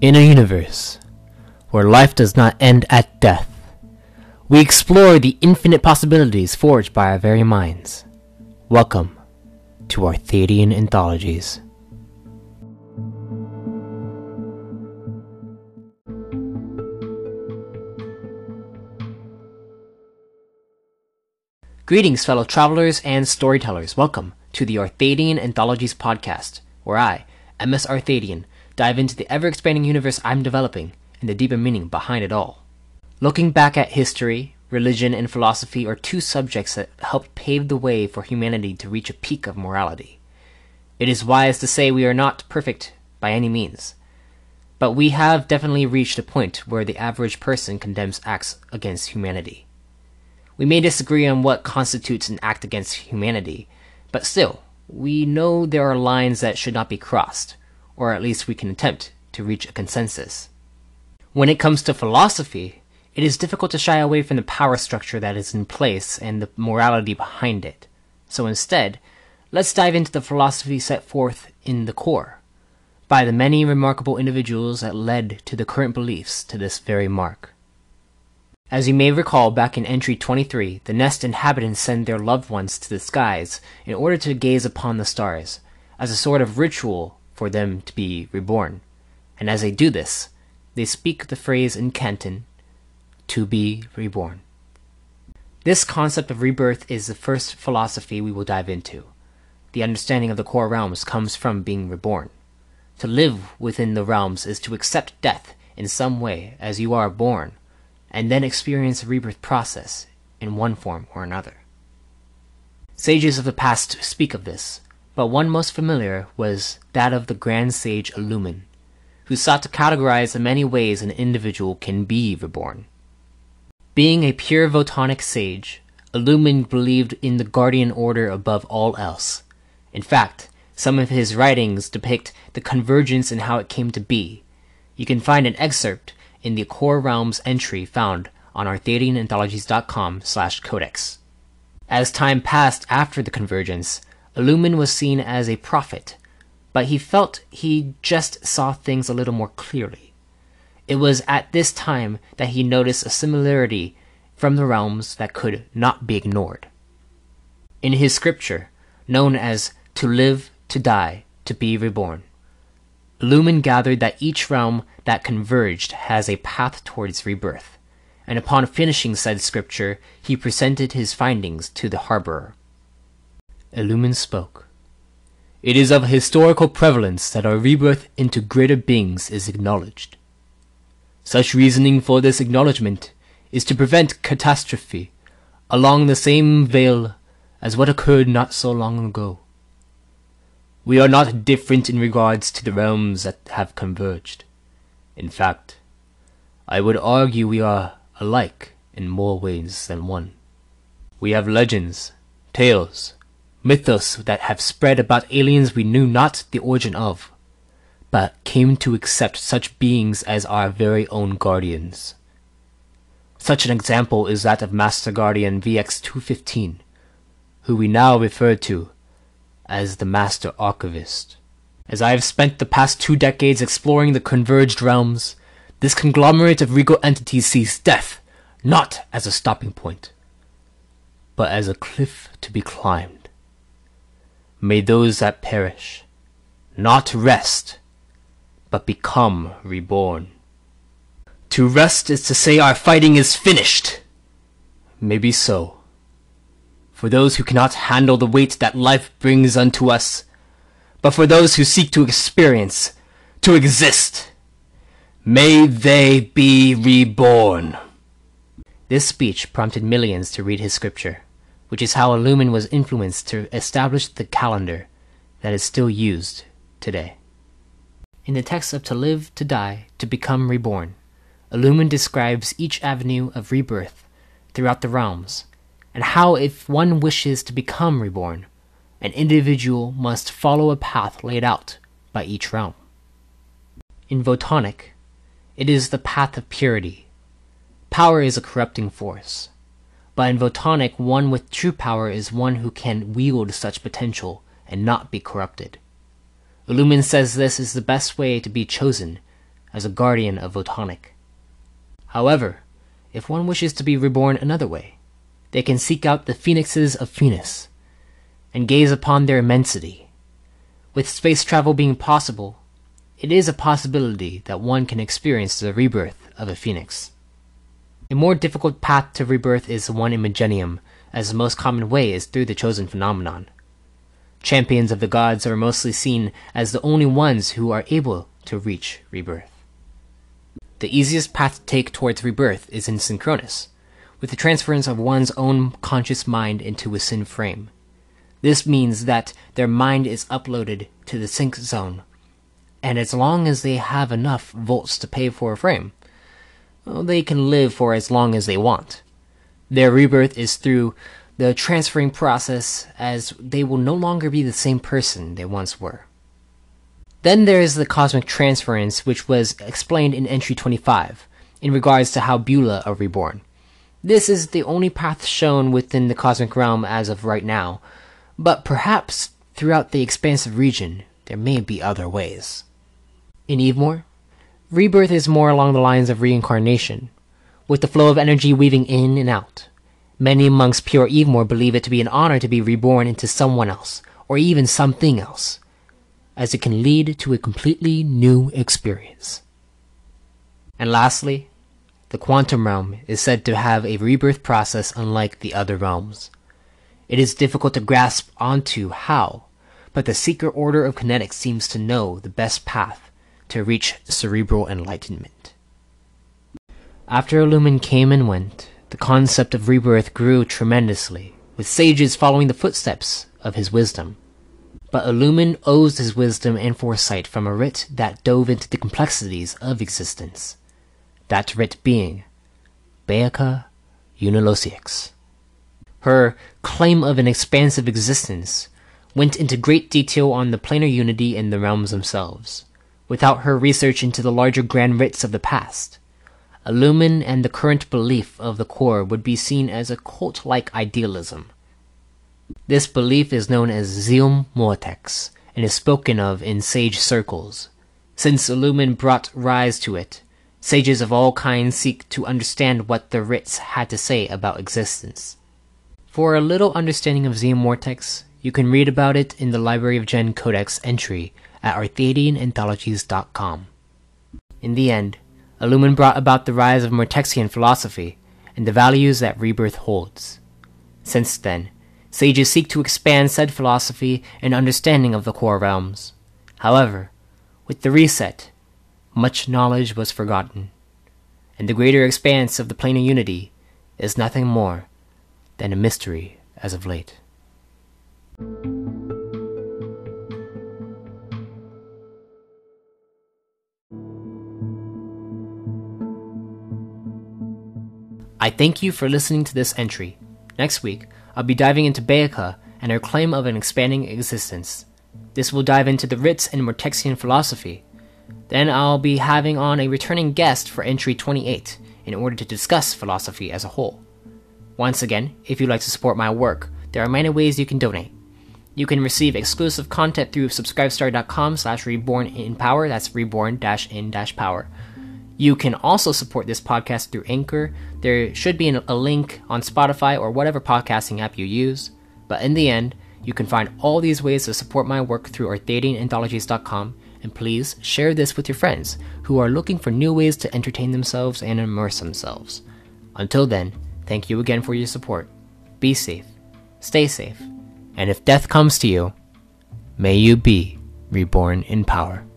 In a universe where life does not end at death, we explore the infinite possibilities forged by our very minds. Welcome to our Arthadian Anthologies. Greetings, fellow travelers and storytellers. Welcome to the Arthadian Anthologies podcast, where I, MS Arthadian, dive into the ever expanding universe I'm developing and the deeper meaning behind it all. Looking back at history, religion, and philosophy are two subjects that helped pave the way for humanity to reach a peak of morality. It is wise to say we are not perfect by any means, but we have definitely reached a point where the average person condemns acts against humanity. We may disagree on what constitutes an act against humanity, but still, we know there are lines that should not be crossed, or at least we can attempt to reach a consensus. When it comes to philosophy, it is difficult to shy away from the power structure that is in place and the morality behind it. So instead, let's dive into the philosophy set forth in the core, by the many remarkable individuals that led to the current beliefs to this very mark. As you may recall, back in entry 23, the nest inhabitants send their loved ones to the skies in order to gaze upon the stars, as a sort of ritual for them to be reborn. And as they do this, they speak the phrase in Canton, to be reborn. This concept of rebirth is the first philosophy we will dive into. The understanding of the core realms comes from being reborn. To live within the realms is to accept death in some way as you are born and then experience the rebirth process in one form or another. Sages of the past speak of this, but one most familiar was that of the grand sage Illumin, who sought to categorize the many ways an individual can be reborn. Being a pure Votonic sage, Illumin believed in the guardian order above all else. In fact, some of his writings depict the convergence and how it came to be. You can find an excerpt in the Core Realms entry found on arthadiananthologies.com slash codex. As time passed after the convergence, Illumin was seen as a prophet, but he felt he just saw things a little more clearly. It was at this time that he noticed a similarity from the realms that could not be ignored. In his scripture, known as To Live, to Die, to Be Reborn, Illumin gathered that each realm that converged has a path towards rebirth, and upon finishing said scripture, he presented his findings to the harborer. Illumin spoke. It is of historical prevalence that our rebirth into greater beings is acknowledged. Such reasoning for this acknowledgment is to prevent catastrophe along the same veil as what occurred not so long ago. We are not different in regards to the realms that have converged. In fact, I would argue we are alike in more ways than one. We have legends, tales, mythos that have spread about aliens we knew not the origin of, but came to accept such beings as our very own guardians. Such an example is that of Master Guardian VX215, who we now refer to as the Master Archivist. As I have spent the past two decades exploring the converged realms, this conglomerate of regal entities sees death not as a stopping point, but as a cliff to be climbed. May those that perish not rest, but become reborn. To rest is to say our fighting is finished. Maybe so for those who cannot handle the weight that life brings unto us, but for those who seek to experience, to exist. May they be reborn. This speech prompted millions to read his scripture, which is how Illumin was influenced to establish the calendar that is still used today. In the text of To Live, to Die, to Become Reborn, Illumin describes each avenue of rebirth throughout the realms and how, if one wishes to become reborn, an individual must follow a path laid out by each realm. In Votonic, it is the path of purity. Power is a corrupting force. But in Votonic, one with true power is one who can wield such potential and not be corrupted. Illumin says this is the best way to be chosen, as a guardian of Votonic. However, if one wishes to be reborn another way, they can seek out the phoenixes of Phoenix and gaze upon their immensity. With space travel being possible, it is a possibility that one can experience the rebirth of a phoenix. A more difficult path to rebirth is the one in Magenium, as the most common way is through the chosen phenomenon. Champions of the gods are mostly seen as the only ones who are able to reach rebirth. The easiest path to take towards rebirth is in Synchronous, with the transference of one's own conscious mind into a Syn frame. This means that their mind is uploaded to the sync zone, and as long as they have enough volts to pay for a frame, they can live for as long as they want. Their rebirth is through the transferring process, as they will no longer be the same person they once were. Then there is the cosmic transference, which was explained in entry 25, in regards to how Beulah are reborn. This is the only path shown within the cosmic realm as of right now, but perhaps throughout the expansive region there may be other ways. In Evemore, rebirth is more along the lines of reincarnation, with the flow of energy weaving in and out. Many amongst pure Evemore believe it to be an honor to be reborn into someone else, or even something else as it can lead to a completely new experience. And lastly, the quantum realm is said to have a rebirth process unlike the other realms. It is difficult to grasp onto how, but the secret order of kinetics seems to know the best path to reach cerebral enlightenment. After Illumin came and went, the concept of rebirth grew tremendously, with sages following the footsteps of his wisdom. But Illumin owes his wisdom and foresight from a writ that dove into the complexities of existence. That writ being Beata Unilosiax. Her claim of an expansive existence went into great detail on the planar unity and the realms themselves, without her research into the larger grand writs of the past. Illumin and the current belief of the core would be seen as a cult-like idealism, this belief is known as Zeum Mortex and is spoken of in sage circles. Since Illumin brought rise to it, sages of all kinds seek to understand what the writs had to say about existence. For a little understanding of Zeum Mortex, you can read about it in the Library of Gen Codex entry at arthadiananthologies.com. In the end, Illumin brought about the rise of Mortexian philosophy and the values that rebirth holds. Since then, Sages seek to expand said philosophy and understanding of the core realms. However, with the reset, much knowledge was forgotten, and the greater expanse of the planar unity is nothing more than a mystery as of late. I thank you for listening to this entry. Next week, I'll be diving into Beata and her claim of an expanding existence. This will dive into the writs and Mortexian philosophy. Then I'll be having on a returning guest for entry 28 in order to discuss philosophy as a whole. Once again, if you'd like to support my work, there are many ways you can donate. You can receive exclusive content through subscribestar.com slash reborn in power, that's reborn in power. You can also support this podcast through Anchor. There should be a link on Spotify or whatever podcasting app you use. But in the end, you can find all these ways to support my work through arthadiananthologies.com. And please share this with your friends who are looking for new ways to entertain themselves and immerse themselves. Until then, thank you again for your support. Be safe, stay safe, and if death comes to you, may you be reborn in power.